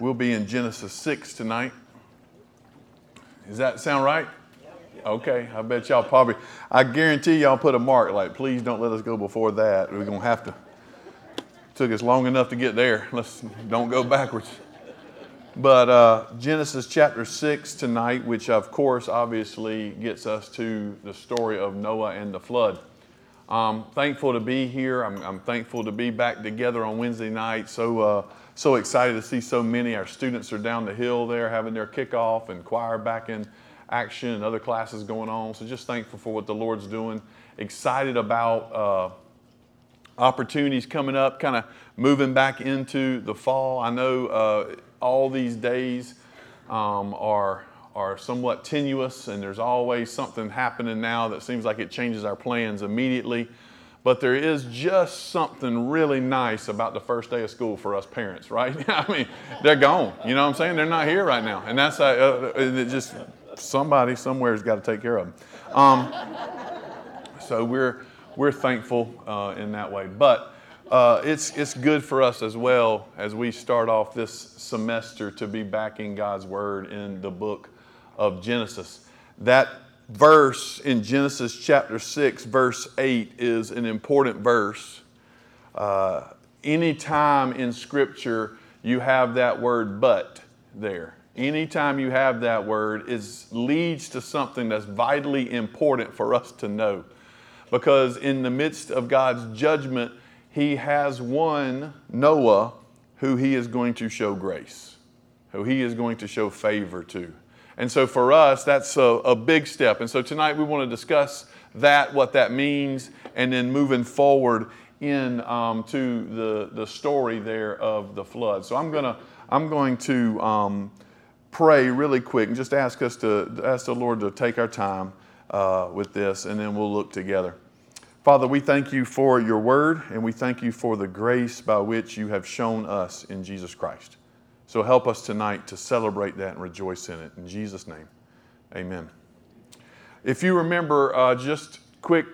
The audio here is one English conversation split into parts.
We'll be in Genesis 6 tonight. Does that sound right? Okay, I bet y'all probably, I guarantee y'all put a mark like, please don't let us go before that. We're going to have to. Took us long enough to get there. Let's don't go backwards. But uh, Genesis chapter 6 tonight, which of course obviously gets us to the story of Noah and the flood. I'm thankful to be here. I'm, I'm thankful to be back together on Wednesday night. So, uh, so excited to see so many. Our students are down the hill there having their kickoff and choir back in action and other classes going on. So just thankful for what the Lord's doing. Excited about uh, opportunities coming up, kind of moving back into the fall. I know uh, all these days um, are are somewhat tenuous, and there's always something happening now that seems like it changes our plans immediately. But there is just something really nice about the first day of school for us parents, right? I mean, they're gone. You know what I'm saying? They're not here right now, and that's uh, uh just somebody somewhere's got to take care of them. Um, so we're we're thankful uh, in that way, but. Uh, it's, it's good for us as well as we start off this semester to be backing God's word in the book of Genesis. That verse in Genesis chapter 6, verse 8, is an important verse. Uh, anytime in Scripture you have that word but there, anytime you have that word, is leads to something that's vitally important for us to know. Because in the midst of God's judgment, He has one, Noah, who He is going to show grace, who He is going to show favor to. And so for us, that's a, a big step. And so tonight we want to discuss that, what that means, and then moving forward in um, to the, the story there of the flood. So I'm gonna I'm going to um, pray really quick and just ask us to ask the Lord to take our time uh, with this, and then we'll look together. Father, we thank you for your word, and we thank you for the grace by which you have shown us in Jesus Christ. So help us tonight to celebrate that and rejoice in it. In Jesus' name, amen. If you remember, uh, just quick,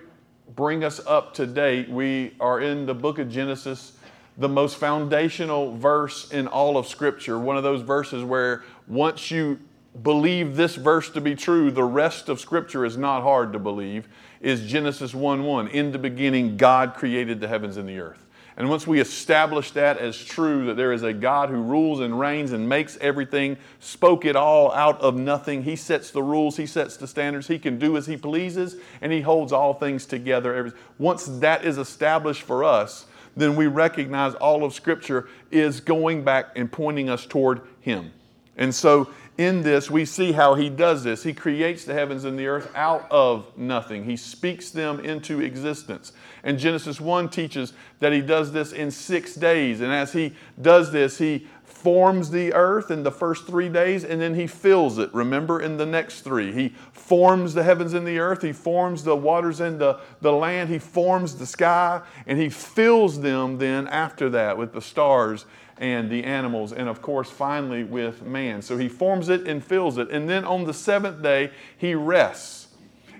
bring us up to date. We are in the book of Genesis, the most foundational verse in all of Scripture. One of those verses where once you believe this verse to be true, the rest of Scripture is not hard to believe, is Genesis 1 1. In the beginning, God created the heavens and the earth. And once we establish that as true, that there is a God who rules and reigns and makes everything, spoke it all out of nothing, He sets the rules, He sets the standards, He can do as He pleases, and He holds all things together. Once that is established for us, then we recognize all of Scripture is going back and pointing us toward Him. And so in this, we see how he does this. He creates the heavens and the earth out of nothing, he speaks them into existence. And Genesis 1 teaches that he does this in six days. And as he does this, he forms the earth in the first three days and then he fills it. Remember, in the next three, he forms the heavens and the earth, he forms the waters and the, the land, he forms the sky, and he fills them then after that with the stars and the animals, and of course, finally with man. So he forms it and fills it. And then on the seventh day, he rests.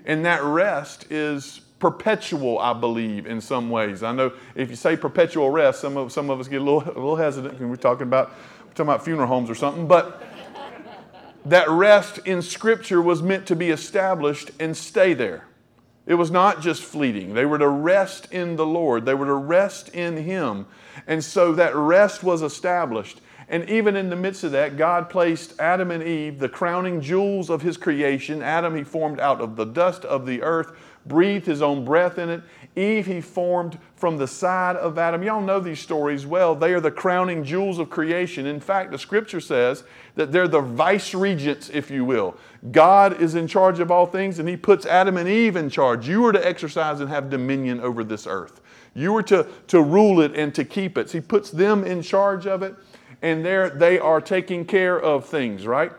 And that rest is perpetual, I believe, in some ways. I know if you say perpetual rest, some of, some of us get a little, a little hesitant when we're talking about, we're talking about funeral homes or something. But that rest in Scripture was meant to be established and stay there. It was not just fleeting. They were to rest in the Lord, they were to rest in Him. And so that rest was established. And even in the midst of that, God placed Adam and Eve, the crowning jewels of His creation. Adam, He formed out of the dust of the earth, breathed His own breath in it. Eve, He formed from the side of Adam. Y'all know these stories well. They are the crowning jewels of creation. In fact, the scripture says that they're the vice regents, if you will. God is in charge of all things, and He puts Adam and Eve in charge. You are to exercise and have dominion over this earth. You are to, to rule it and to keep it. So he puts them in charge of it, and they are taking care of things, right?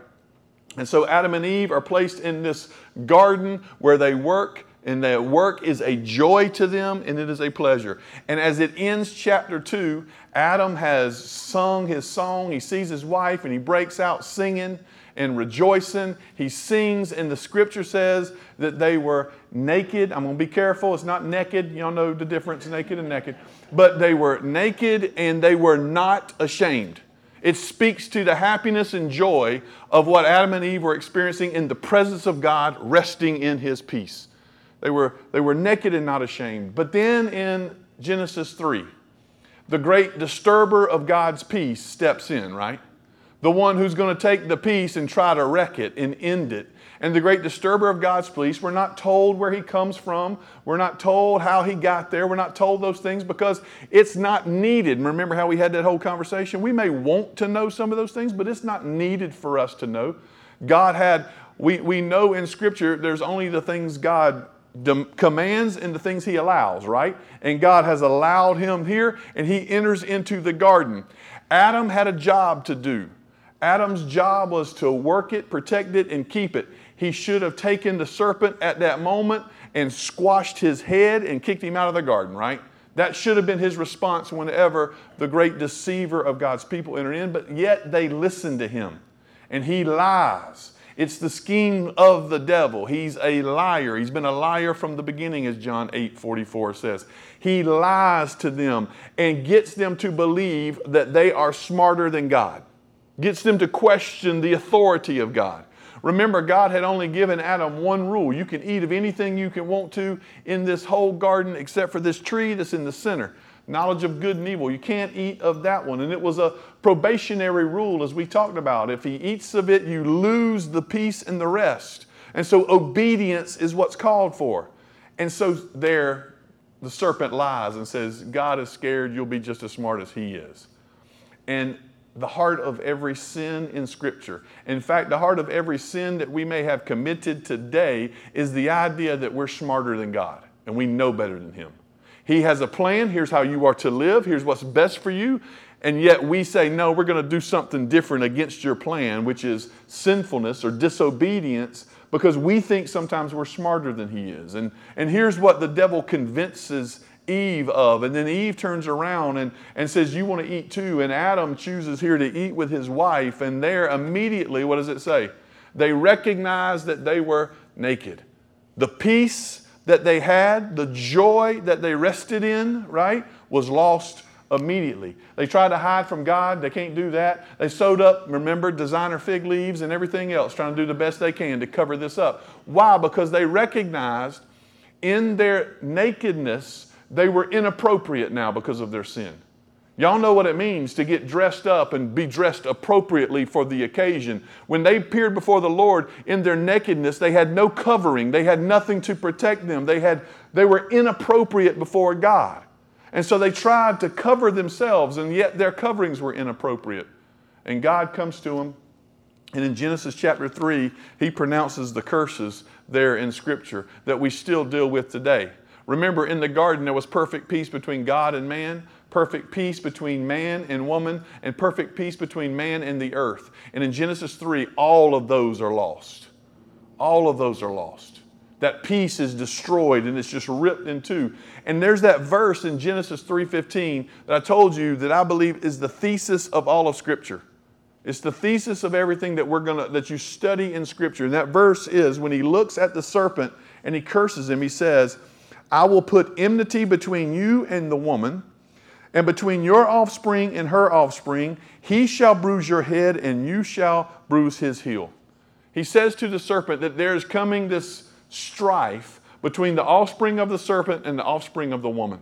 And so Adam and Eve are placed in this garden where they work, and their work is a joy to them and it is a pleasure. And as it ends chapter 2, Adam has sung his song. He sees his wife and he breaks out singing and rejoicing. He sings, and the scripture says that they were naked. I'm going to be careful. It's not naked. Y'all know the difference naked and naked. But they were naked and they were not ashamed. It speaks to the happiness and joy of what Adam and Eve were experiencing in the presence of God, resting in his peace. They were, they were naked and not ashamed. But then in Genesis 3, the great disturber of God's peace steps in, right? The one who's going to take the peace and try to wreck it and end it and the great disturber of God's peace. We're not told where he comes from. We're not told how he got there. We're not told those things because it's not needed. And remember how we had that whole conversation? We may want to know some of those things, but it's not needed for us to know. God had, we, we know in Scripture, there's only the things God commands and the things he allows, right? And God has allowed him here, and he enters into the garden. Adam had a job to do. Adam's job was to work it, protect it, and keep it he should have taken the serpent at that moment and squashed his head and kicked him out of the garden, right? That should have been his response whenever the great deceiver of God's people entered in, but yet they listened to him. And he lies. It's the scheme of the devil. He's a liar. He's been a liar from the beginning, as John 8 44 says. He lies to them and gets them to believe that they are smarter than God, gets them to question the authority of God. Remember, God had only given Adam one rule you can eat of anything you can want to in this whole garden except for this tree that's in the center knowledge of good and evil. You can't eat of that one. And it was a probationary rule, as we talked about. If he eats of it, you lose the peace and the rest. And so obedience is what's called for. And so there, the serpent lies and says, God is scared, you'll be just as smart as he is. And the heart of every sin in Scripture. In fact, the heart of every sin that we may have committed today is the idea that we're smarter than God and we know better than Him. He has a plan. Here's how you are to live. Here's what's best for you. And yet we say, no, we're going to do something different against your plan, which is sinfulness or disobedience, because we think sometimes we're smarter than He is. And, and here's what the devil convinces Eve of. And then Eve turns around and, and says, You want to eat too. And Adam chooses here to eat with his wife. And there immediately, what does it say? They recognized that they were naked. The peace that they had, the joy that they rested in, right, was lost immediately. They tried to hide from God. They can't do that. They sewed up, remember, designer fig leaves and everything else, trying to do the best they can to cover this up. Why? Because they recognized in their nakedness they were inappropriate now because of their sin. Y'all know what it means to get dressed up and be dressed appropriately for the occasion. When they appeared before the Lord in their nakedness, they had no covering. They had nothing to protect them. They, had, they were inappropriate before God. And so they tried to cover themselves, and yet their coverings were inappropriate. And God comes to them, and in Genesis chapter 3, He pronounces the curses there in Scripture that we still deal with today. Remember, in the garden, there was perfect peace between God and man, perfect peace between man and woman, and perfect peace between man and the earth. And in Genesis 3, all of those are lost. All of those are lost. That peace is destroyed and it's just ripped in two. And there's that verse in Genesis 3:15 that I told you that I believe is the thesis of all of Scripture. It's the thesis of everything that we're gonna that you study in Scripture. And that verse is when he looks at the serpent and he curses him, he says, I will put enmity between you and the woman, and between your offspring and her offspring. He shall bruise your head, and you shall bruise his heel. He says to the serpent that there is coming this strife between the offspring of the serpent and the offspring of the woman.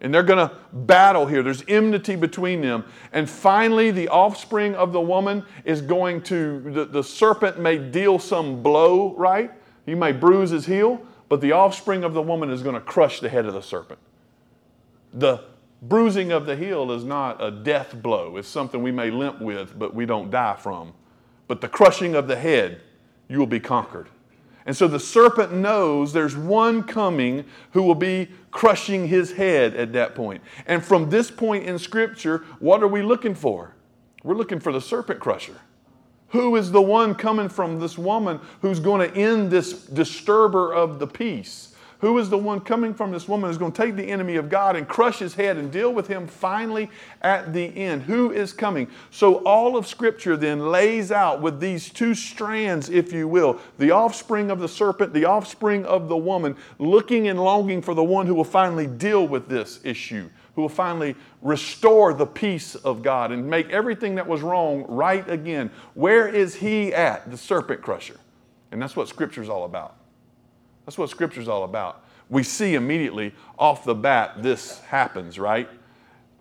And they're going to battle here. There's enmity between them. And finally, the offspring of the woman is going to, the, the serpent may deal some blow, right? He may bruise his heel, but the offspring of the woman is going to crush the head of the serpent. The bruising of the heel is not a death blow, it's something we may limp with, but we don't die from. But the crushing of the head, you will be conquered. And so the serpent knows there's one coming who will be crushing his head at that point. And from this point in Scripture, what are we looking for? We're looking for the serpent crusher. Who is the one coming from this woman who's going to end this disturber of the peace? Who is the one coming from this woman who's going to take the enemy of God and crush his head and deal with him finally at the end? Who is coming? So, all of Scripture then lays out with these two strands, if you will the offspring of the serpent, the offspring of the woman, looking and longing for the one who will finally deal with this issue who will finally restore the peace of God and make everything that was wrong right again. Where is he at? The serpent crusher. And that's what Scripture's all about. That's what Scripture's all about. We see immediately off the bat this happens, right?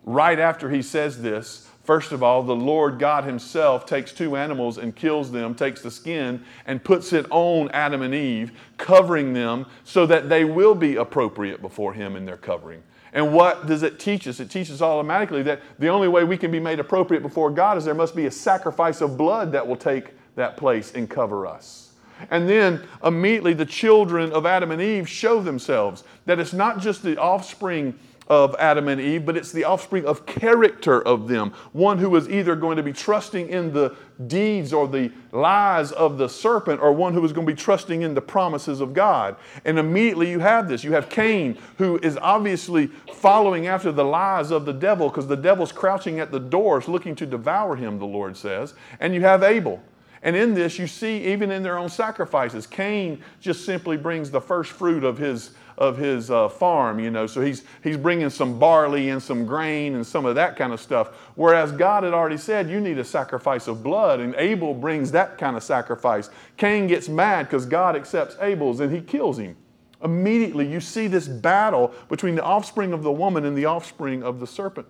Right after he says this, First of all, the Lord God Himself takes two animals and kills them, takes the skin and puts it on Adam and Eve, covering them so that they will be appropriate before Him in their covering. And what does it teach us? It teaches automatically that the only way we can be made appropriate before God is there must be a sacrifice of blood that will take that place and cover us. And then immediately the children of Adam and Eve show themselves that it's not just the offspring of Adam and Eve, but it's the offspring of character of them. One who is either going to be trusting in the deeds or the lies of the serpent, or one who is going to be trusting in the promises of God. And immediately you have this. You have Cain, who is obviously following after the lies of the devil because the devil's crouching at the doors looking to devour him, the Lord says. And you have Abel. And in this, you see, even in their own sacrifices, Cain just simply brings the first fruit of his of his uh, farm, you know. So he's, he's bringing some barley and some grain and some of that kind of stuff. Whereas God had already said, you need a sacrifice of blood, and Abel brings that kind of sacrifice. Cain gets mad because God accepts Abel's and he kills him. Immediately, you see this battle between the offspring of the woman and the offspring of the serpent.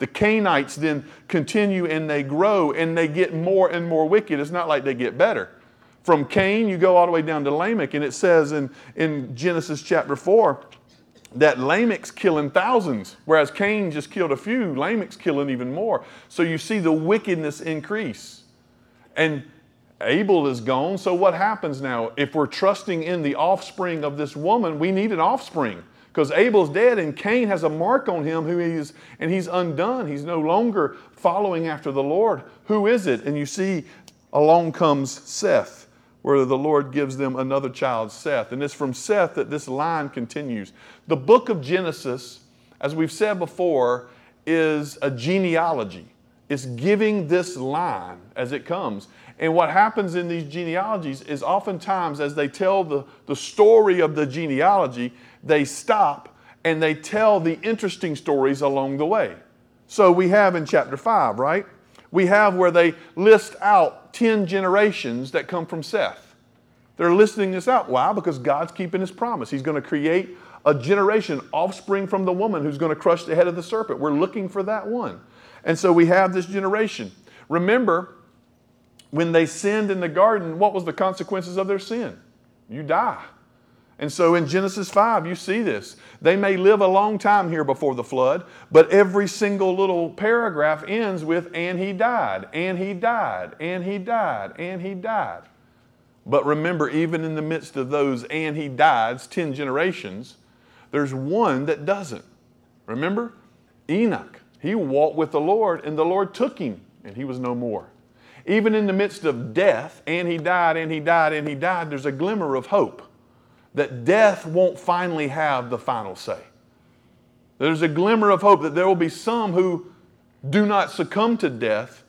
The Cainites then continue and they grow and they get more and more wicked. It's not like they get better. From Cain, you go all the way down to Lamech, and it says in, in Genesis chapter 4 that Lamech's killing thousands, whereas Cain just killed a few. Lamech's killing even more. So you see the wickedness increase. And Abel is gone, so what happens now? If we're trusting in the offspring of this woman, we need an offspring because Abel's dead and Cain has a mark on him who he's and he's undone. He's no longer following after the Lord. Who is it? And you see along comes Seth where the Lord gives them another child, Seth. And it's from Seth that this line continues. The book of Genesis, as we've said before, is a genealogy. It's giving this line as it comes. And what happens in these genealogies is oftentimes, as they tell the, the story of the genealogy, they stop and they tell the interesting stories along the way. So we have in chapter 5, right? we have where they list out 10 generations that come from Seth. They're listing this out. Why? Because God's keeping his promise. He's going to create a generation, offspring from the woman who's going to crush the head of the serpent. We're looking for that one. And so we have this generation. Remember, when they sinned in the garden, what was the consequences of their sin? You die. And so in Genesis 5, you see this. They may live a long time here before the flood, but every single little paragraph ends with, and he died, and he died, and he died, and he died. But remember, even in the midst of those and he dies, 10 generations, there's one that doesn't. Remember? Enoch. He walked with the Lord, and the Lord took him, and he was no more. Even in the midst of death, and he died, and he died, and he died, there's a glimmer of hope that death won't finally have the final say. There's a glimmer of hope that there will be some who do not succumb to death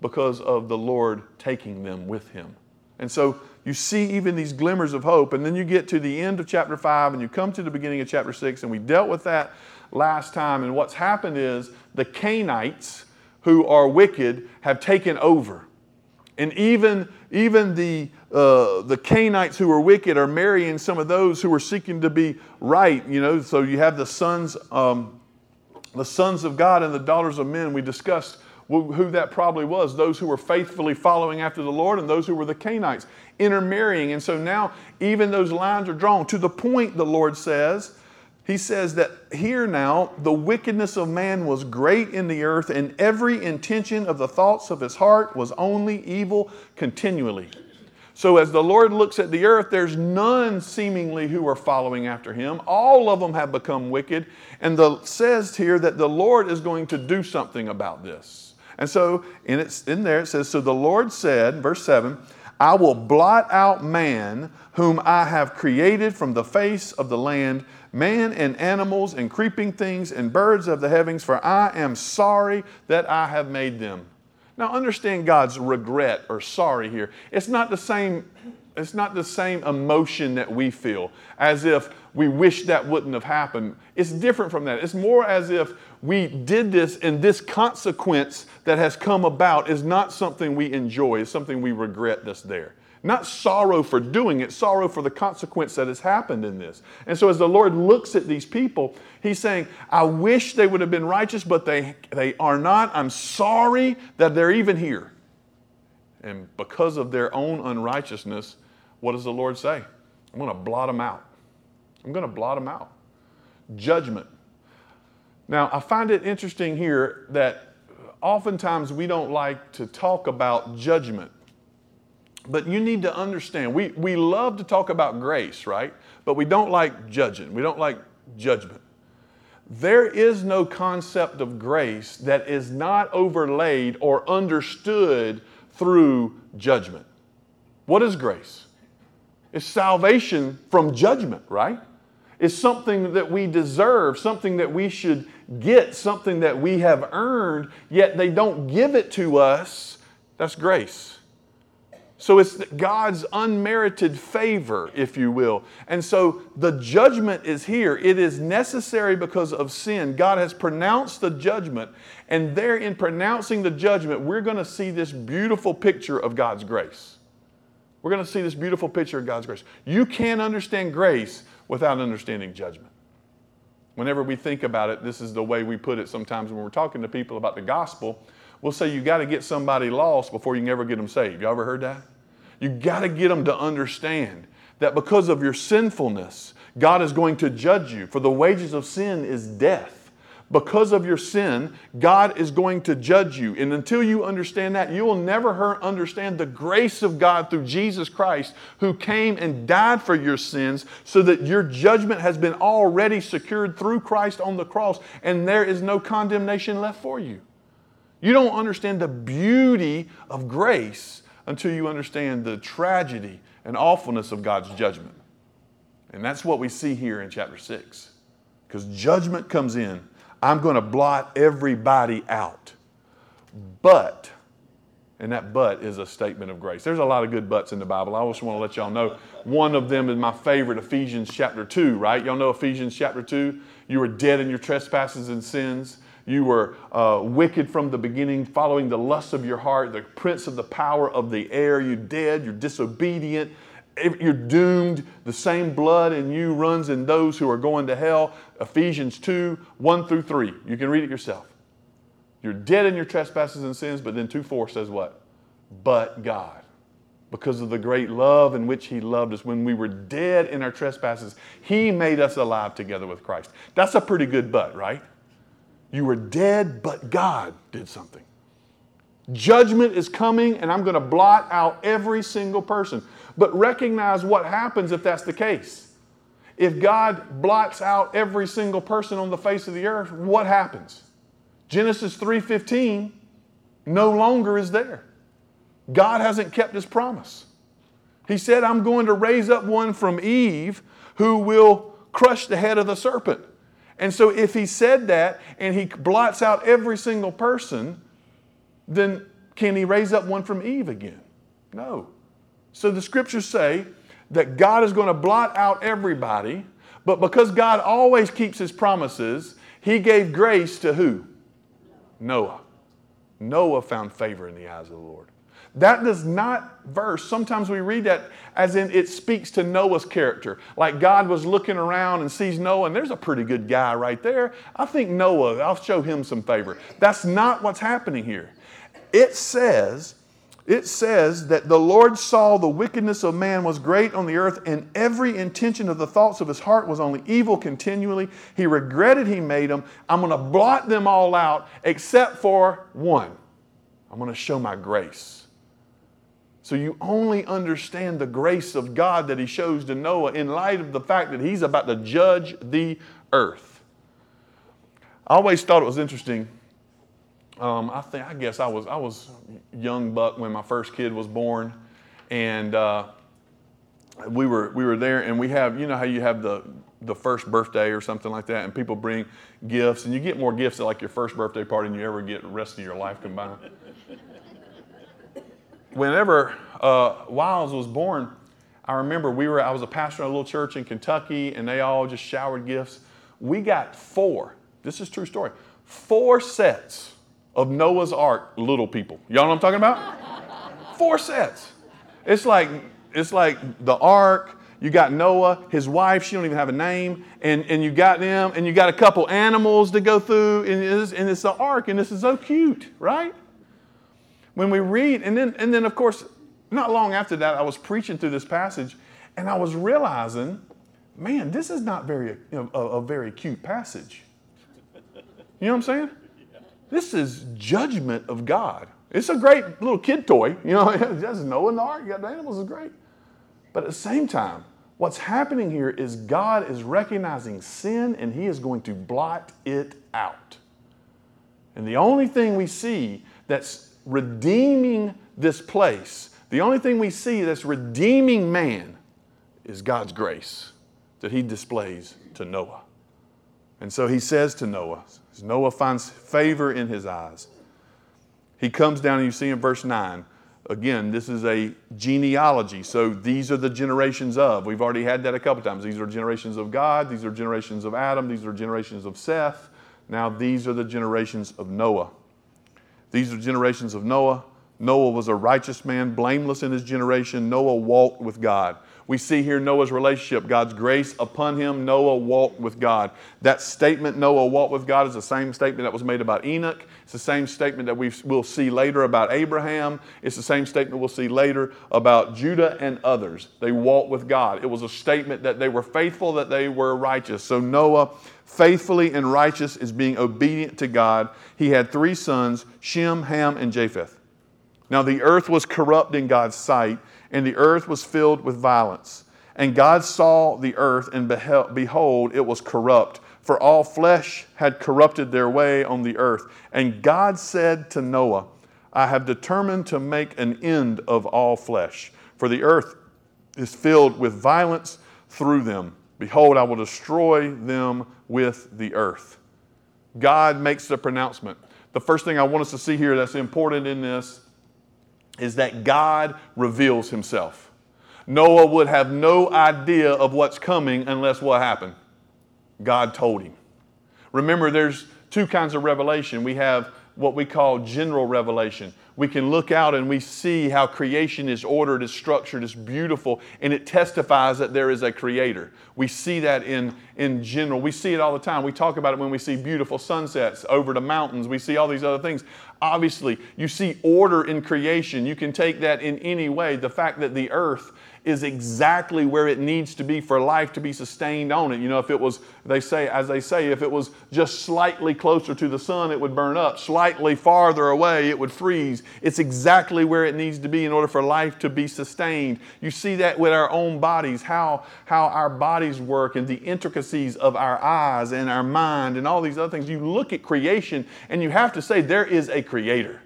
because of the Lord taking them with him. And so you see even these glimmers of hope, and then you get to the end of chapter 5 and you come to the beginning of chapter 6, and we dealt with that last time. And what's happened is the Cainites, who are wicked, have taken over. And even, even the, uh, the Cainites who are wicked are marrying some of those who are seeking to be right. You know, so you have the sons, um, the sons of God and the daughters of men. We discussed who that probably was those who were faithfully following after the Lord and those who were the Cainites intermarrying. And so now even those lines are drawn to the point, the Lord says, he says that here now the wickedness of man was great in the earth, and every intention of the thoughts of his heart was only evil continually. So, as the Lord looks at the earth, there's none seemingly who are following after him. All of them have become wicked. And the says here that the Lord is going to do something about this. And so, in, it's, in there, it says, So the Lord said, verse 7, I will blot out man whom I have created from the face of the land man and animals and creeping things and birds of the heavens, for I am sorry that I have made them. Now, understand God's regret or sorry here. It's not the same it's not the same emotion that we feel, as if we wish that wouldn't have happened. It's different from that. It's more as if we did this and this consequence that has come about is not something we enjoy, it's something we regret that's there. Not sorrow for doing it, sorrow for the consequence that has happened in this. And so, as the Lord looks at these people, He's saying, I wish they would have been righteous, but they, they are not. I'm sorry that they're even here. And because of their own unrighteousness, what does the Lord say? I'm going to blot them out. I'm going to blot them out. Judgment. Now, I find it interesting here that oftentimes we don't like to talk about judgment. But you need to understand, we, we love to talk about grace, right? But we don't like judging. We don't like judgment. There is no concept of grace that is not overlaid or understood through judgment. What is grace? It's salvation from judgment, right? It's something that we deserve, something that we should get, something that we have earned, yet they don't give it to us. That's grace. So it's God's unmerited favor, if you will. And so the judgment is here. It is necessary because of sin. God has pronounced the judgment, and there in pronouncing the judgment, we're going to see this beautiful picture of God's grace. We're going to see this beautiful picture of God's grace. You can't understand grace without understanding judgment. Whenever we think about it, this is the way we put it sometimes when we're talking to people about the gospel We'll say you got to get somebody lost before you can ever get them saved. You ever heard that? You got to get them to understand that because of your sinfulness, God is going to judge you. For the wages of sin is death. Because of your sin, God is going to judge you. And until you understand that, you will never understand the grace of God through Jesus Christ, who came and died for your sins, so that your judgment has been already secured through Christ on the cross, and there is no condemnation left for you. You don't understand the beauty of grace until you understand the tragedy and awfulness of God's judgment. And that's what we see here in chapter 6. Because judgment comes in. I'm going to blot everybody out. But, and that but is a statement of grace. There's a lot of good buts in the Bible. I just want to let y'all know one of them is my favorite, Ephesians chapter 2, right? Y'all know Ephesians chapter 2? You were dead in your trespasses and sins you were uh, wicked from the beginning, following the lust of your heart, the prince of the power of the air. You're dead, you're disobedient, you're doomed. The same blood in you runs in those who are going to hell. Ephesians 2 1 through 3. You can read it yourself. You're dead in your trespasses and sins, but then 2 4 says what? But God. Because of the great love in which He loved us. When we were dead in our trespasses, He made us alive together with Christ. That's a pretty good but, right? You were dead, but God did something. Judgment is coming, and I'm going to blot out every single person. But recognize what happens if that's the case. If God blots out every single person on the face of the earth, what happens? Genesis 3:15 no longer is there. God hasn't kept his promise. He said, I'm going to raise up one from Eve who will crush the head of the serpent. And so, if he said that and he blots out every single person, then can he raise up one from Eve again? No. So, the scriptures say that God is going to blot out everybody, but because God always keeps his promises, he gave grace to who? Noah. Noah found favor in the eyes of the Lord. That does not verse, sometimes we read that as in it speaks to Noah's character. Like God was looking around and sees Noah, and there's a pretty good guy right there. I think Noah, I'll show him some favor. That's not what's happening here. It says, it says that the Lord saw the wickedness of man was great on the earth, and every intention of the thoughts of his heart was only evil continually. He regretted he made them. I'm going to blot them all out except for one. I'm going to show my grace. So you only understand the grace of God that he shows to Noah in light of the fact that he's about to judge the earth. I always thought it was interesting. Um, I think I guess I was I was young buck when my first kid was born, and uh, we were we were there, and we have you know how you have the the first birthday or something like that, and people bring gifts, and you get more gifts at like your first birthday party than you ever get the rest of your life combined whenever uh, Wiles was born, I remember we were, I was a pastor in a little church in Kentucky, and they all just showered gifts. We got four, this is true story, four sets of Noah's Ark little people. Y'all know what I'm talking about? four sets. It's like, it's like the ark, you got Noah, his wife, she don't even have a name, and, and you got them, and you got a couple animals to go through, and it's, and it's the ark, and this is so cute, right? When we read, and then, and then of course, not long after that, I was preaching through this passage, and I was realizing, man, this is not very you know, a, a very cute passage. You know what I'm saying? This is judgment of God. It's a great little kid toy. You know, just Noah and the ark, got the animals, is great. But at the same time, what's happening here is God is recognizing sin and He is going to blot it out. And the only thing we see that's redeeming this place, the only thing we see that's redeeming man is God's grace that He displays to Noah. And so He says to Noah, Noah finds favor in His eyes. He comes down and you see in verse 9, Again, this is a genealogy. So these are the generations of. We've already had that a couple times. These are generations of God. These are generations of Adam. These are generations of Seth. Now these are the generations of Noah. These are generations of Noah. Noah was a righteous man, blameless in his generation. Noah walked with God. We see here Noah's relationship, God's grace upon him. Noah walked with God. That statement, Noah walked with God, is the same statement that was made about Enoch. It's the same statement that we will see later about Abraham. It's the same statement we'll see later about Judah and others. They walked with God. It was a statement that they were faithful, that they were righteous. So Noah, faithfully and righteous, is being obedient to God. He had three sons Shem, Ham, and Japheth. Now the earth was corrupt in God's sight and the earth was filled with violence. And God saw the earth, and behold, it was corrupt, for all flesh had corrupted their way on the earth. And God said to Noah, I have determined to make an end of all flesh, for the earth is filled with violence through them. Behold, I will destroy them with the earth. God makes the pronouncement. The first thing I want us to see here that's important in this is that God reveals himself. Noah would have no idea of what's coming unless what happened? God told him. Remember, there's two kinds of revelation. We have what we call general revelation. We can look out and we see how creation is ordered, is structured, is beautiful, and it testifies that there is a creator. We see that in, in general. We see it all the time. We talk about it when we see beautiful sunsets over the mountains. We see all these other things. Obviously, you see order in creation. You can take that in any way. The fact that the earth is exactly where it needs to be for life to be sustained on it. You know, if it was, they say, as they say, if it was just slightly closer to the sun, it would burn up. Slightly farther away, it would freeze. It's exactly where it needs to be in order for life to be sustained. You see that with our own bodies, how, how our bodies work and the intricacies of our eyes and our mind and all these other things. You look at creation and you have to say, there is a creator.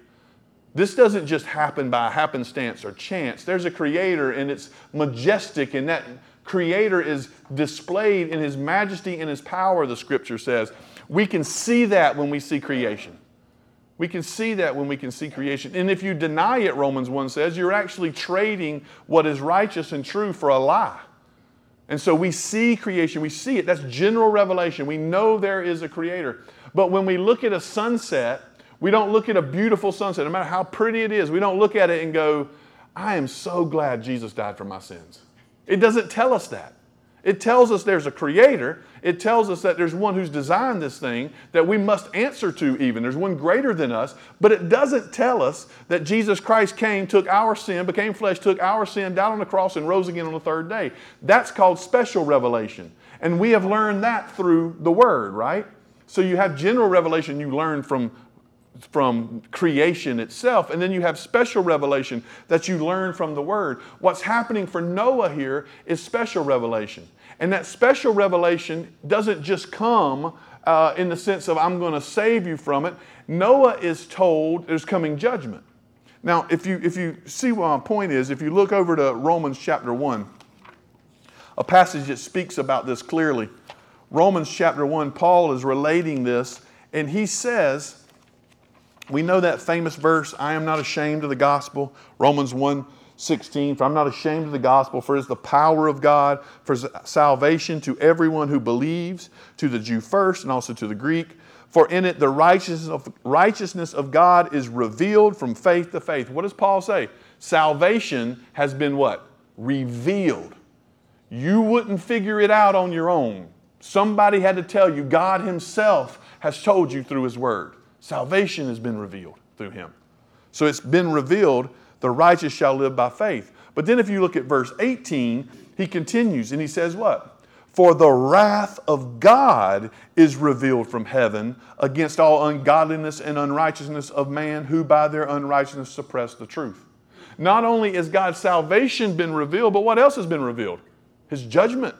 This doesn't just happen by happenstance or chance. There's a creator and it's majestic, and that creator is displayed in his majesty and his power, the scripture says. We can see that when we see creation. We can see that when we can see creation. And if you deny it, Romans 1 says, you're actually trading what is righteous and true for a lie. And so we see creation, we see it. That's general revelation. We know there is a creator. But when we look at a sunset, we don't look at a beautiful sunset, no matter how pretty it is, we don't look at it and go, I am so glad Jesus died for my sins. It doesn't tell us that. It tells us there's a creator. It tells us that there's one who's designed this thing that we must answer to, even. There's one greater than us. But it doesn't tell us that Jesus Christ came, took our sin, became flesh, took our sin, died on the cross, and rose again on the third day. That's called special revelation. And we have learned that through the Word, right? So you have general revelation you learn from from creation itself. And then you have special revelation that you learn from the Word. What's happening for Noah here is special revelation. And that special revelation doesn't just come uh, in the sense of, I'm going to save you from it. Noah is told there's coming judgment. Now, if you, if you see what my point is, if you look over to Romans chapter 1, a passage that speaks about this clearly. Romans chapter 1, Paul is relating this, and he says, we know that famous verse, I am not ashamed of the gospel, Romans 1 16, for I'm not ashamed of the gospel, for it is the power of God for salvation to everyone who believes, to the Jew first and also to the Greek. For in it the righteousness of, righteousness of God is revealed from faith to faith. What does Paul say? Salvation has been what? Revealed. You wouldn't figure it out on your own. Somebody had to tell you. God Himself has told you through His Word. Salvation has been revealed through Him. So it's been revealed the righteous shall live by faith. But then if you look at verse 18, he continues and he says, What? For the wrath of God is revealed from heaven against all ungodliness and unrighteousness of man who by their unrighteousness suppress the truth. Not only has God's salvation been revealed, but what else has been revealed? His judgment.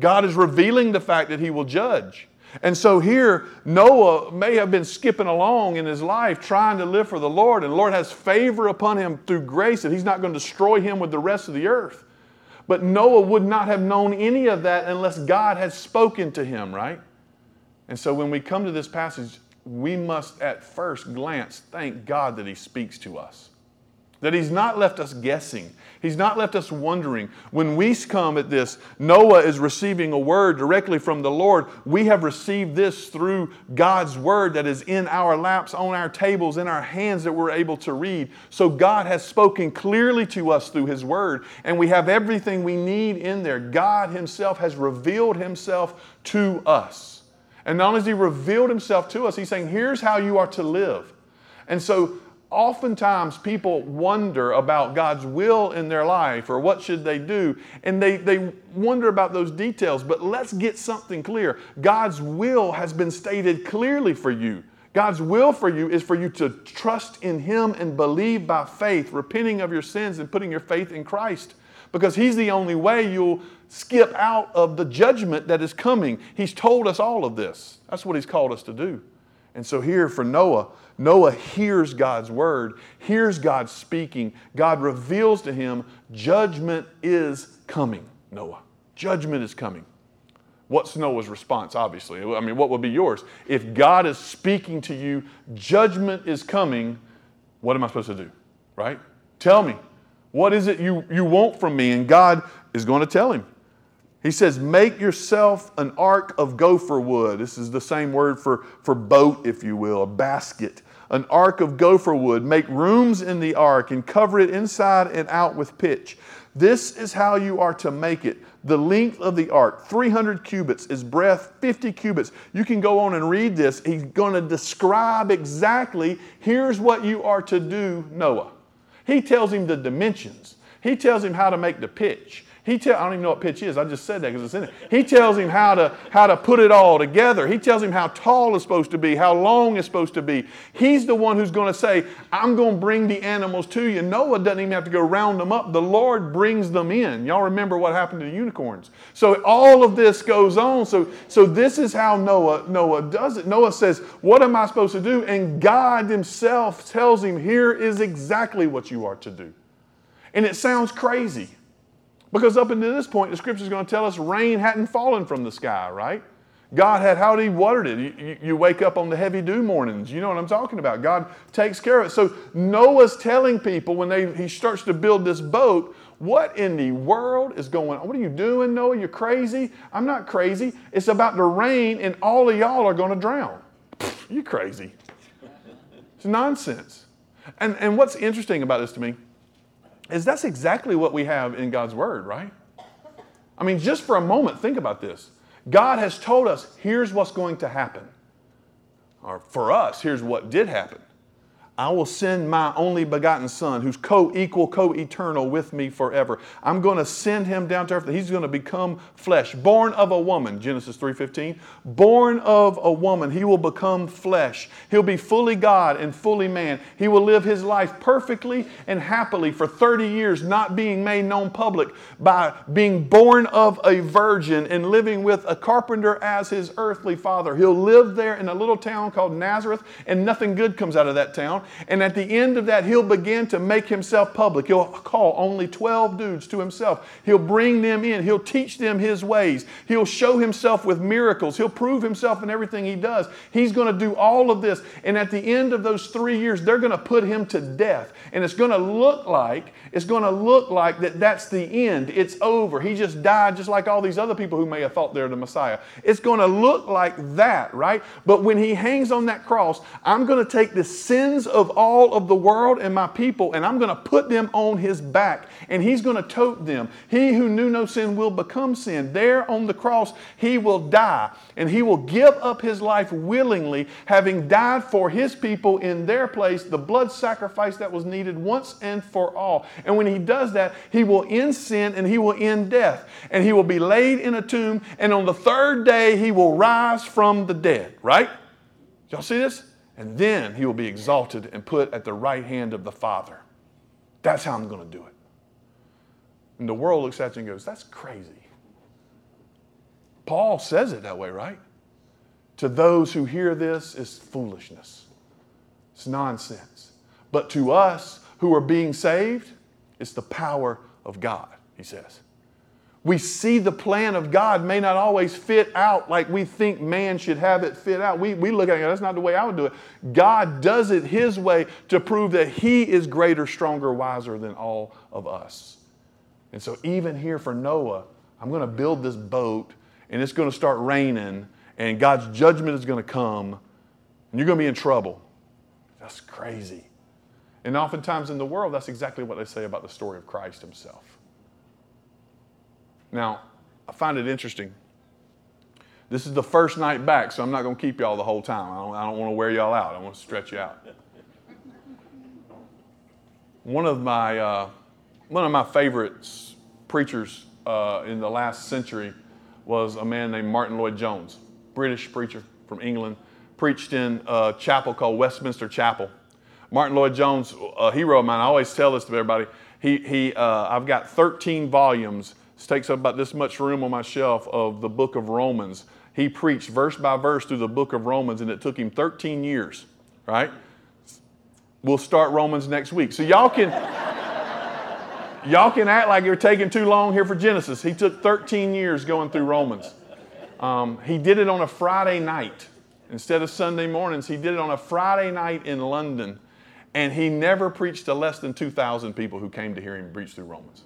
God is revealing the fact that he will judge. And so here, Noah may have been skipping along in his life trying to live for the Lord, and the Lord has favor upon him through grace that he's not going to destroy him with the rest of the earth. But Noah would not have known any of that unless God had spoken to him, right? And so when we come to this passage, we must at first glance thank God that he speaks to us. That he's not left us guessing. He's not left us wondering. When we come at this, Noah is receiving a word directly from the Lord. We have received this through God's word that is in our laps, on our tables, in our hands that we're able to read. So God has spoken clearly to us through his word, and we have everything we need in there. God himself has revealed himself to us. And not only has he revealed himself to us, he's saying, here's how you are to live. And so oftentimes people wonder about God's will in their life or what should they do, and they, they wonder about those details. But let's get something clear. God's will has been stated clearly for you. God's will for you is for you to trust in Him and believe by faith, repenting of your sins and putting your faith in Christ. Because He's the only way you'll skip out of the judgment that is coming. He's told us all of this. That's what He's called us to do. And so, here for Noah, Noah hears God's word, hears God speaking. God reveals to him, judgment is coming, Noah. Judgment is coming. What's Noah's response, obviously? I mean, what would be yours? If God is speaking to you, judgment is coming, what am I supposed to do? Right? Tell me, what is it you, you want from me? And God is going to tell him. He says, Make yourself an ark of gopher wood. This is the same word for, for boat, if you will, a basket an ark of gopher wood, make rooms in the ark, and cover it inside and out with pitch. This is how you are to make it. The length of the ark, 300 cubits, is breadth 50 cubits. You can go on and read this. He's going to describe exactly here's what you are to do, Noah. He tells him the dimensions, he tells him how to make the pitch. He tell, I don't even know what pitch is. I just said that because it's in it. He tells him how to, how to put it all together. He tells him how tall it's supposed to be, how long it's supposed to be. He's the one who's going to say, I'm going to bring the animals to you. Noah doesn't even have to go round them up. The Lord brings them in. Y'all remember what happened to the unicorns. So all of this goes on. So, so this is how Noah, Noah does it. Noah says, What am I supposed to do? And God Himself tells him, Here is exactly what you are to do. And it sounds crazy. Because up until this point, the scripture is going to tell us rain hadn't fallen from the sky, right? God had how he watered it. You, you, wake up on the heavy dew mornings. You know what I'm talking about. God takes care of it. So Noah's telling people when they, he starts to build this boat, what in the world is going on? What are you doing, Noah? You're crazy? I'm not crazy. It's about to rain and all of y'all are going to drown. you crazy. It's nonsense. And, and what's interesting about this to me is that's exactly what we have in God's Word, right? I mean, just for a moment, think about this. God has told us, here's what's going to happen. Or for us, here's what did happen. I will send my only begotten Son, who's co equal, co eternal with me forever. I'm going to send him down to earth. He's going to become flesh, born of a woman, Genesis 3:15. Born of a woman, he will become flesh. He'll be fully God and fully man. He will live his life perfectly and happily for 30 years, not being made known public, by being born of a virgin and living with a carpenter as his earthly father. He'll live there in a little town called Nazareth, and nothing good comes out of that town And at the end of that, he'll begin to make himself public. He'll call only 12 dudes to himself. He'll bring them in. He'll teach them his ways. He'll show himself with miracles. He'll prove himself in everything he does. He's going to do all of this. And at the end of those three years, they're going to put him to death. And it's going to look like, it's going to look like that that's the end. It's over. He just died just like all these other people who may have thought they're the Messiah. It's going to look like that, right? But when he hangs on that cross, I'm going to take the sins of all of the world and my people and I'm going to put them on his back and he's going to tote them. He who knew no sin will become sin. There on the cross, he will die and he will give up his life willingly, having died for his people in their place, the blood sacrifice that was needed once and for all. And when he does that, he will end sin and he will end death. And he will be laid in a tomb, and on the third day, he will rise from the dead, right? Y'all see this? And then he will be exalted and put at the right hand of the Father. That's how I'm going to do it. And the world looks at you and goes, That's crazy. Paul says it that way, right? To those who hear this, it's foolishness, it's nonsense. But to us who are being saved, it's the power of God, he says. We see the plan of God may not always fit out like we think man should have it fit out. We, we look at it, that's not the way I would do it. God does it His way to prove that He is greater, stronger, wiser than all of us. And so, even here for Noah, I'm going to build this boat and it's going to start raining and God's judgment is going to come and you're going to be in trouble. That's crazy. And oftentimes in the world, that's exactly what they say about the story of Christ Himself. Now, I find it interesting. This is the first night back, so I'm not going to keep y'all the whole time. I don't, I don't want to wear y'all out. I want to stretch you out. One of my, uh, one of my favorite preachers uh, in the last century was a man named Martyn Lloyd-Jones, British preacher from England, preached in a chapel called Westminster Chapel. Martyn Lloyd-Jones, a hero of mine, I always tell this to everybody. He, he, uh, I've got 13 volumes this takes up about this much room on my shelf of the book of Romans. He preached verse by verse through the book of Romans, and it took him 13 years, right? We'll start Romans next week. So y'all can y'all can act like you're taking too long here for Genesis. He took 13 years going through Romans. Um, he did it on a Friday night instead of Sunday mornings. He did it on a Friday night in London, and he never preached to less than 2,000 people who came to hear him preach through Romans.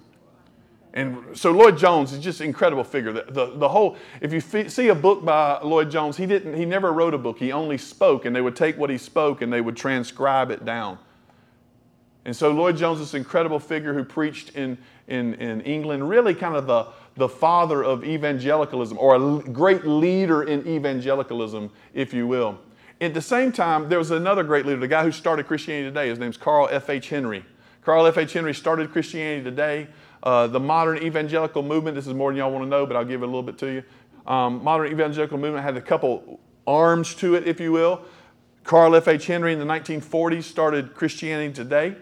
And so Lloyd-Jones is just an incredible figure. The, the, the whole, if you f- see a book by Lloyd-Jones, he didn't, he never wrote a book. He only spoke, and they would take what he spoke and they would transcribe it down. And so Lloyd-Jones is this incredible figure who preached in, in, in England, really kind of the, the father of evangelicalism, or a great leader in evangelicalism, if you will. At the same time, there was another great leader, the guy who started Christianity Today. His name's Carl F.H. Henry. Carl F.H. Henry started Christianity Today. Uh, the modern evangelical movement, this is more than y'all want to know, but I'll give it a little bit to you. Um, modern evangelical movement had a couple arms to it, if you will. Carl F.H. Henry in the 1940s started Christianity Today.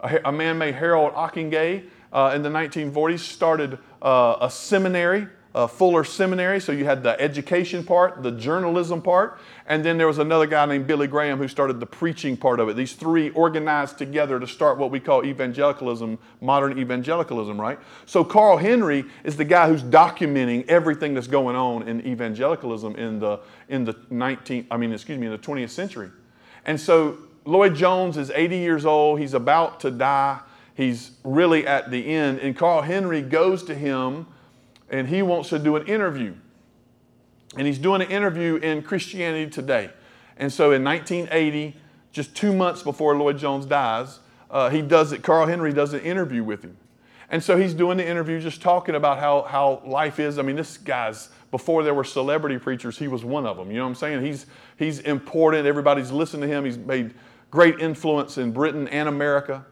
A, a man named Harold Ockenga uh, in the 1940s started uh, a seminary uh, Fuller Seminary. So you had the education part, the journalism part, and then there was another guy named Billy Graham who started the preaching part of it. These three organized together to start what we call evangelicalism, modern evangelicalism, right? So Carl Henry is the guy who's documenting everything that's going on in evangelicalism in the in the 19th, I mean, excuse me, in the 20th century. And so Lloyd-Jones is 80 years old. He's about to die. He's really at the end. And Carl Henry goes to him and he wants to do an interview. And he's doing an interview in Christianity Today. And so in 1980, just two months before Lloyd-Jones dies, uh, he does it, Carl Henry does an interview with him. And so he's doing the interview just talking about how, how life is. I mean, this guy's, before there were celebrity preachers, he was one of them. You know what I'm saying? He's, he's important. Everybody's listening to him. He's made great influence in Britain and America.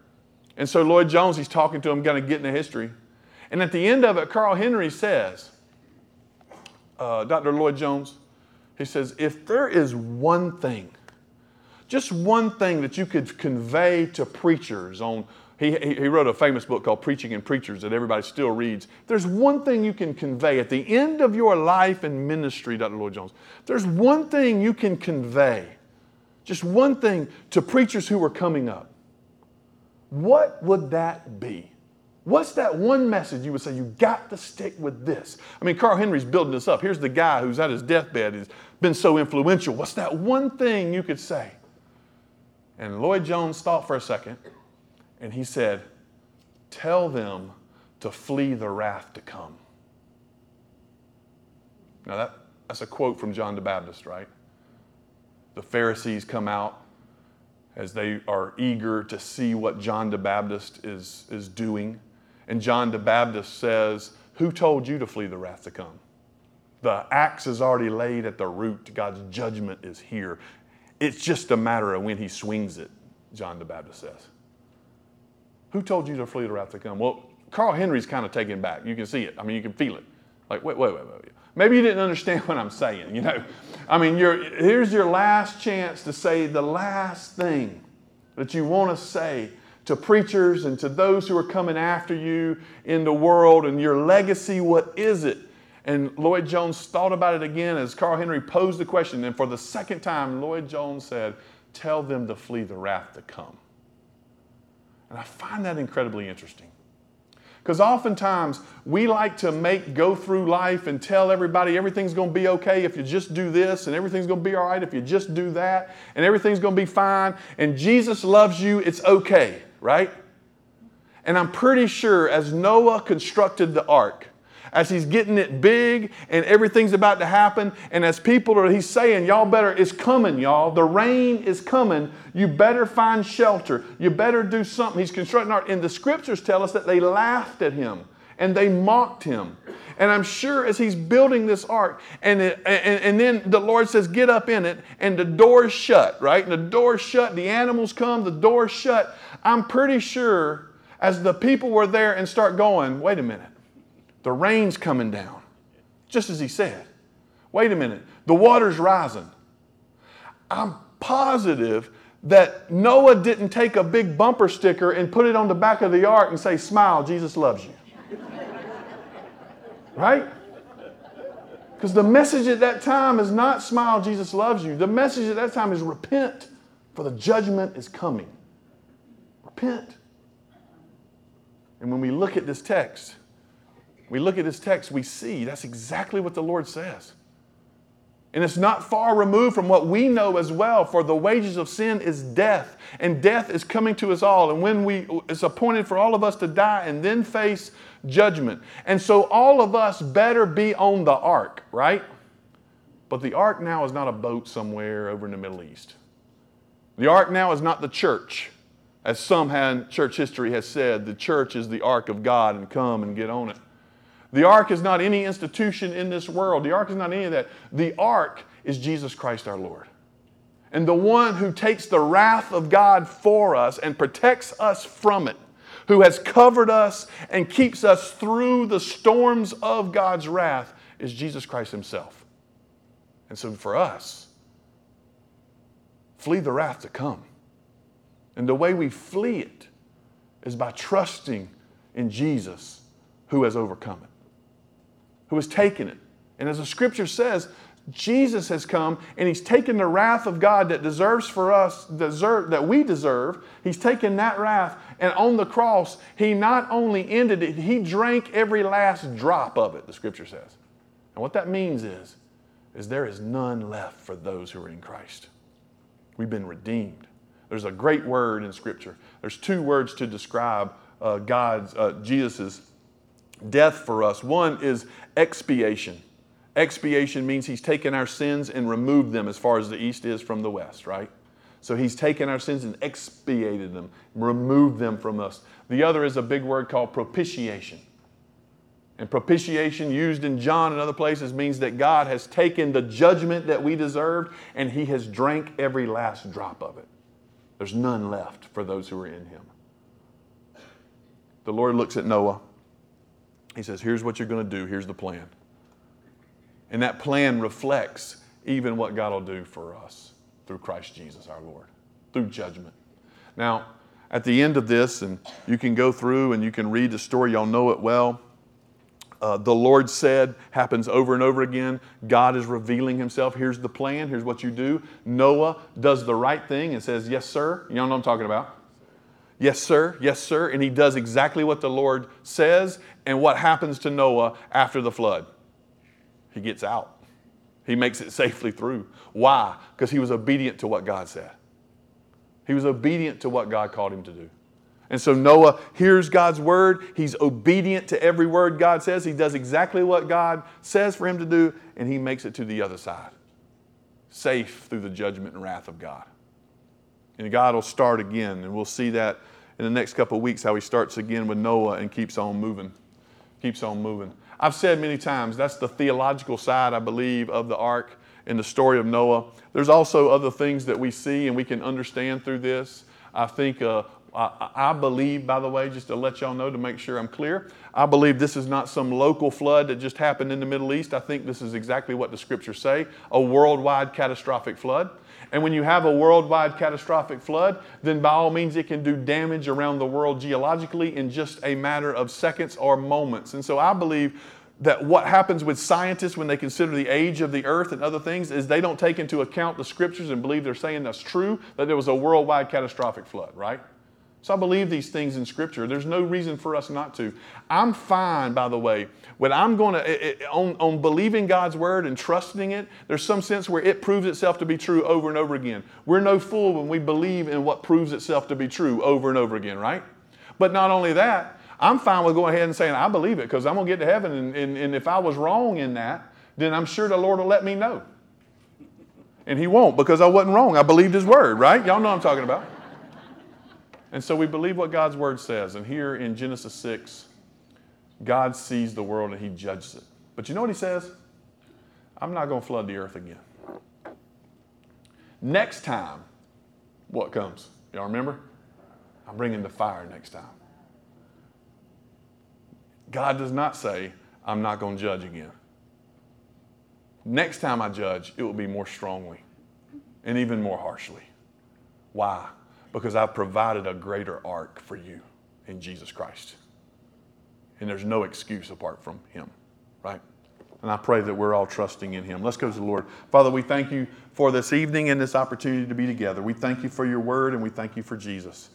And so Lloyd-Jones, he's talking to him, kind of getting the history. And at the end of it, Carl Henry says, uh, Dr. Lloyd-Jones, he says, if there is one thing, just one thing that you could convey to preachers on, he, he wrote a famous book called Preaching and Preachers that everybody still reads. There's one thing you can convey at the end of your life and ministry, Dr. Lloyd-Jones. There's one thing you can convey just one thing to preachers who are coming up, what would that be? What's that one message you would say, you got to stick with this? I mean, Carl Henry's building this up. Here's the guy who's at his deathbed, he's been so influential. What's that one thing you could say? And Lloyd Jones thought for a second, and he said, Tell them to flee the wrath to come. Now, that, that's a quote from John the Baptist, right? The Pharisees come out as they are eager to see what John the Baptist is, is doing. And John the Baptist says, Who told you to flee the wrath to come? The axe is already laid at the root. God's judgment is here. It's just a matter of when he swings it, John the Baptist says. Who told you to flee the wrath to come? Well, Carl Henry's kind of taken back. You can see it. I mean, you can feel it. Like, wait, wait, wait, wait. Maybe you didn't understand what I'm saying, you know. I mean, here's your last chance to say the last thing that you want to say to preachers and to those who are coming after you in the world and your legacy, what is it? And Lloyd Jones thought about it again as Carl Henry posed the question. And for the second time, Lloyd Jones said, Tell them to flee the wrath to come. And I find that incredibly interesting. Because oftentimes we like to make go through life and tell everybody everything's going to be okay if you just do this, and everything's going to be all right if you just do that, and everything's going to be fine, and Jesus loves you, it's okay right? And I'm pretty sure as Noah constructed the ark, as he's getting it big and everything's about to happen, and as people are, he's saying, Y'all better, it's coming, y'all. The rain is coming. You better find shelter. You better do something. He's constructing ark. And the scriptures tell us that they laughed at him and they mocked him. And I'm sure as he's building this ark, and, it, and, and then the Lord says, Get up in it, and the door's shut, right? And the door's shut, the animals come, the door's shut. I'm pretty sure as the people were there and start going, Wait a minute, the rain's coming down, just as he said. Wait a minute, the water's rising. I'm positive that Noah didn't take a big bumper sticker and put it on the back of the ark and say, Smile, Jesus loves you. Right? Because the message at that time is not smile, Jesus loves you. The message at that time is repent, for the judgment is coming. Repent. And when we look at this text, we look at this text, we see that's exactly what the Lord says. And it's not far removed from what we know as well, for the wages of sin is death, and death is coming to us all. And when we it's appointed for all of us to die and then face judgment. And so all of us better be on the ark, right? But the ark now is not a boat somewhere over in the Middle East. The ark now is not the church. As some had, church history has said, the church is the ark of God and come and get on it. The ark is not any institution in this world. The ark is not any of that. The ark is Jesus Christ our Lord. And the one who takes the wrath of God for us and protects us from it who has covered us and keeps us through the storms of God's wrath is Jesus Christ Himself. And so for us, flee the wrath to come. And the way we flee it is by trusting in Jesus who has overcome it, who has taken it. And as the scripture says, Jesus has come and he's taken the wrath of God that deserves for us, deserve, that we deserve. He's taken that wrath, and on the cross, he not only ended it, he drank every last drop of it, the scripture says. And what that means is, is there is none left for those who are in Christ. We've been redeemed. There's a great word in scripture. There's two words to describe uh, God's, uh, Jesus' death for us. One is expiation. Expiation means he's taken our sins and removed them as far as the east is from the west, right? So he's taken our sins and expiated them, removed them from us. The other is a big word called propitiation. And propitiation, used in John and other places, means that God has taken the judgment that we deserved and he has drank every last drop of it. There's none left for those who are in him. The Lord looks at Noah. He says, Here's what you're going to do. Here's the plan. And that plan reflects even what God will do for us through Christ Jesus our Lord, through judgment. Now, at the end of this, and you can go through and you can read the story, y'all know it well. uh, the Lord said happens over and over again. God is revealing himself. Here's the plan. Here's what you do. Noah does the right thing and says, Yes, sir. You know what I'm talking about? Yes, sir. Yes, sir. And he does exactly what the Lord says. And what happens to Noah after the flood? He gets out. He makes it safely through. Why? Because he was obedient to what God said. He was obedient to what God called him to do. And so Noah hears God's word. He's obedient to every word God says. He does exactly what God says for him to do, and he makes it to the other side, safe through the judgment and wrath of God. And God will start again, and we'll see that in the next couple of weeks how he starts again with Noah and keeps on moving. Keeps on moving. I've said many times that's the theological side, I believe, of the ark and the story of Noah. There's also other things that we see and we can understand through this. I think uh, I, I, believe, by the way, just to let y'all know to make sure I'm clear, I believe this is not some local flood that just happened in the Middle East. I think this is exactly what the scriptures say a worldwide catastrophic flood. And when you have a worldwide catastrophic flood, then by all means it can do damage around the world geologically in just a matter of seconds or moments. And so I believe that what happens with scientists when they consider the age of the earth and other things is they don't take into account the scriptures and believe they're saying that's true, that there was a worldwide catastrophic flood, right? So I believe these things in Scripture. There's no reason for us not to. I'm fine, by the way, when I'm going to, on, on believing God's Word and trusting it, there's some sense where it proves itself to be true over and over again. We're no fool when we believe in what proves itself to be true over and over again, right? But not only that, I'm fine with going ahead and saying, I believe it because I'm going to get to heaven. And, and, and if I was wrong in that, then I'm sure the Lord will let me know. And He won't because I wasn't wrong. I believed His Word, right? Y'all know I'm talking about. And so we believe what God's word says. And here in Genesis 6, God sees the world and he judges it. But you know what he says? I'm not going to flood the earth again. Next time, what comes? Y'all remember? I'm bringing the fire next time. God does not say, I'm not going to judge again. Next time I judge, it will be more strongly and even more harshly. Why? Because I've provided a greater ark for you in Jesus Christ. And there's no excuse apart from Him, right? And I pray that we're all trusting in Him. Let's go to the Lord. Father, we thank you for this evening and this opportunity to be together. We thank you for your word and we thank you for Jesus,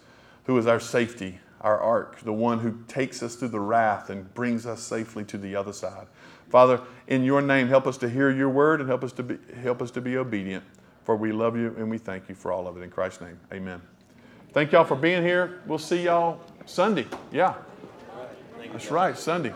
who is our safety, our ark, the one who takes us through the wrath and brings us safely to the other side. Father, in your name, help us to hear your word and help us to be, help us to be obedient. For we love you and we thank you for all of it. In Christ's name, amen. Thank y'all for being here. We'll see y'all Sunday. Yeah. That's right, Sunday.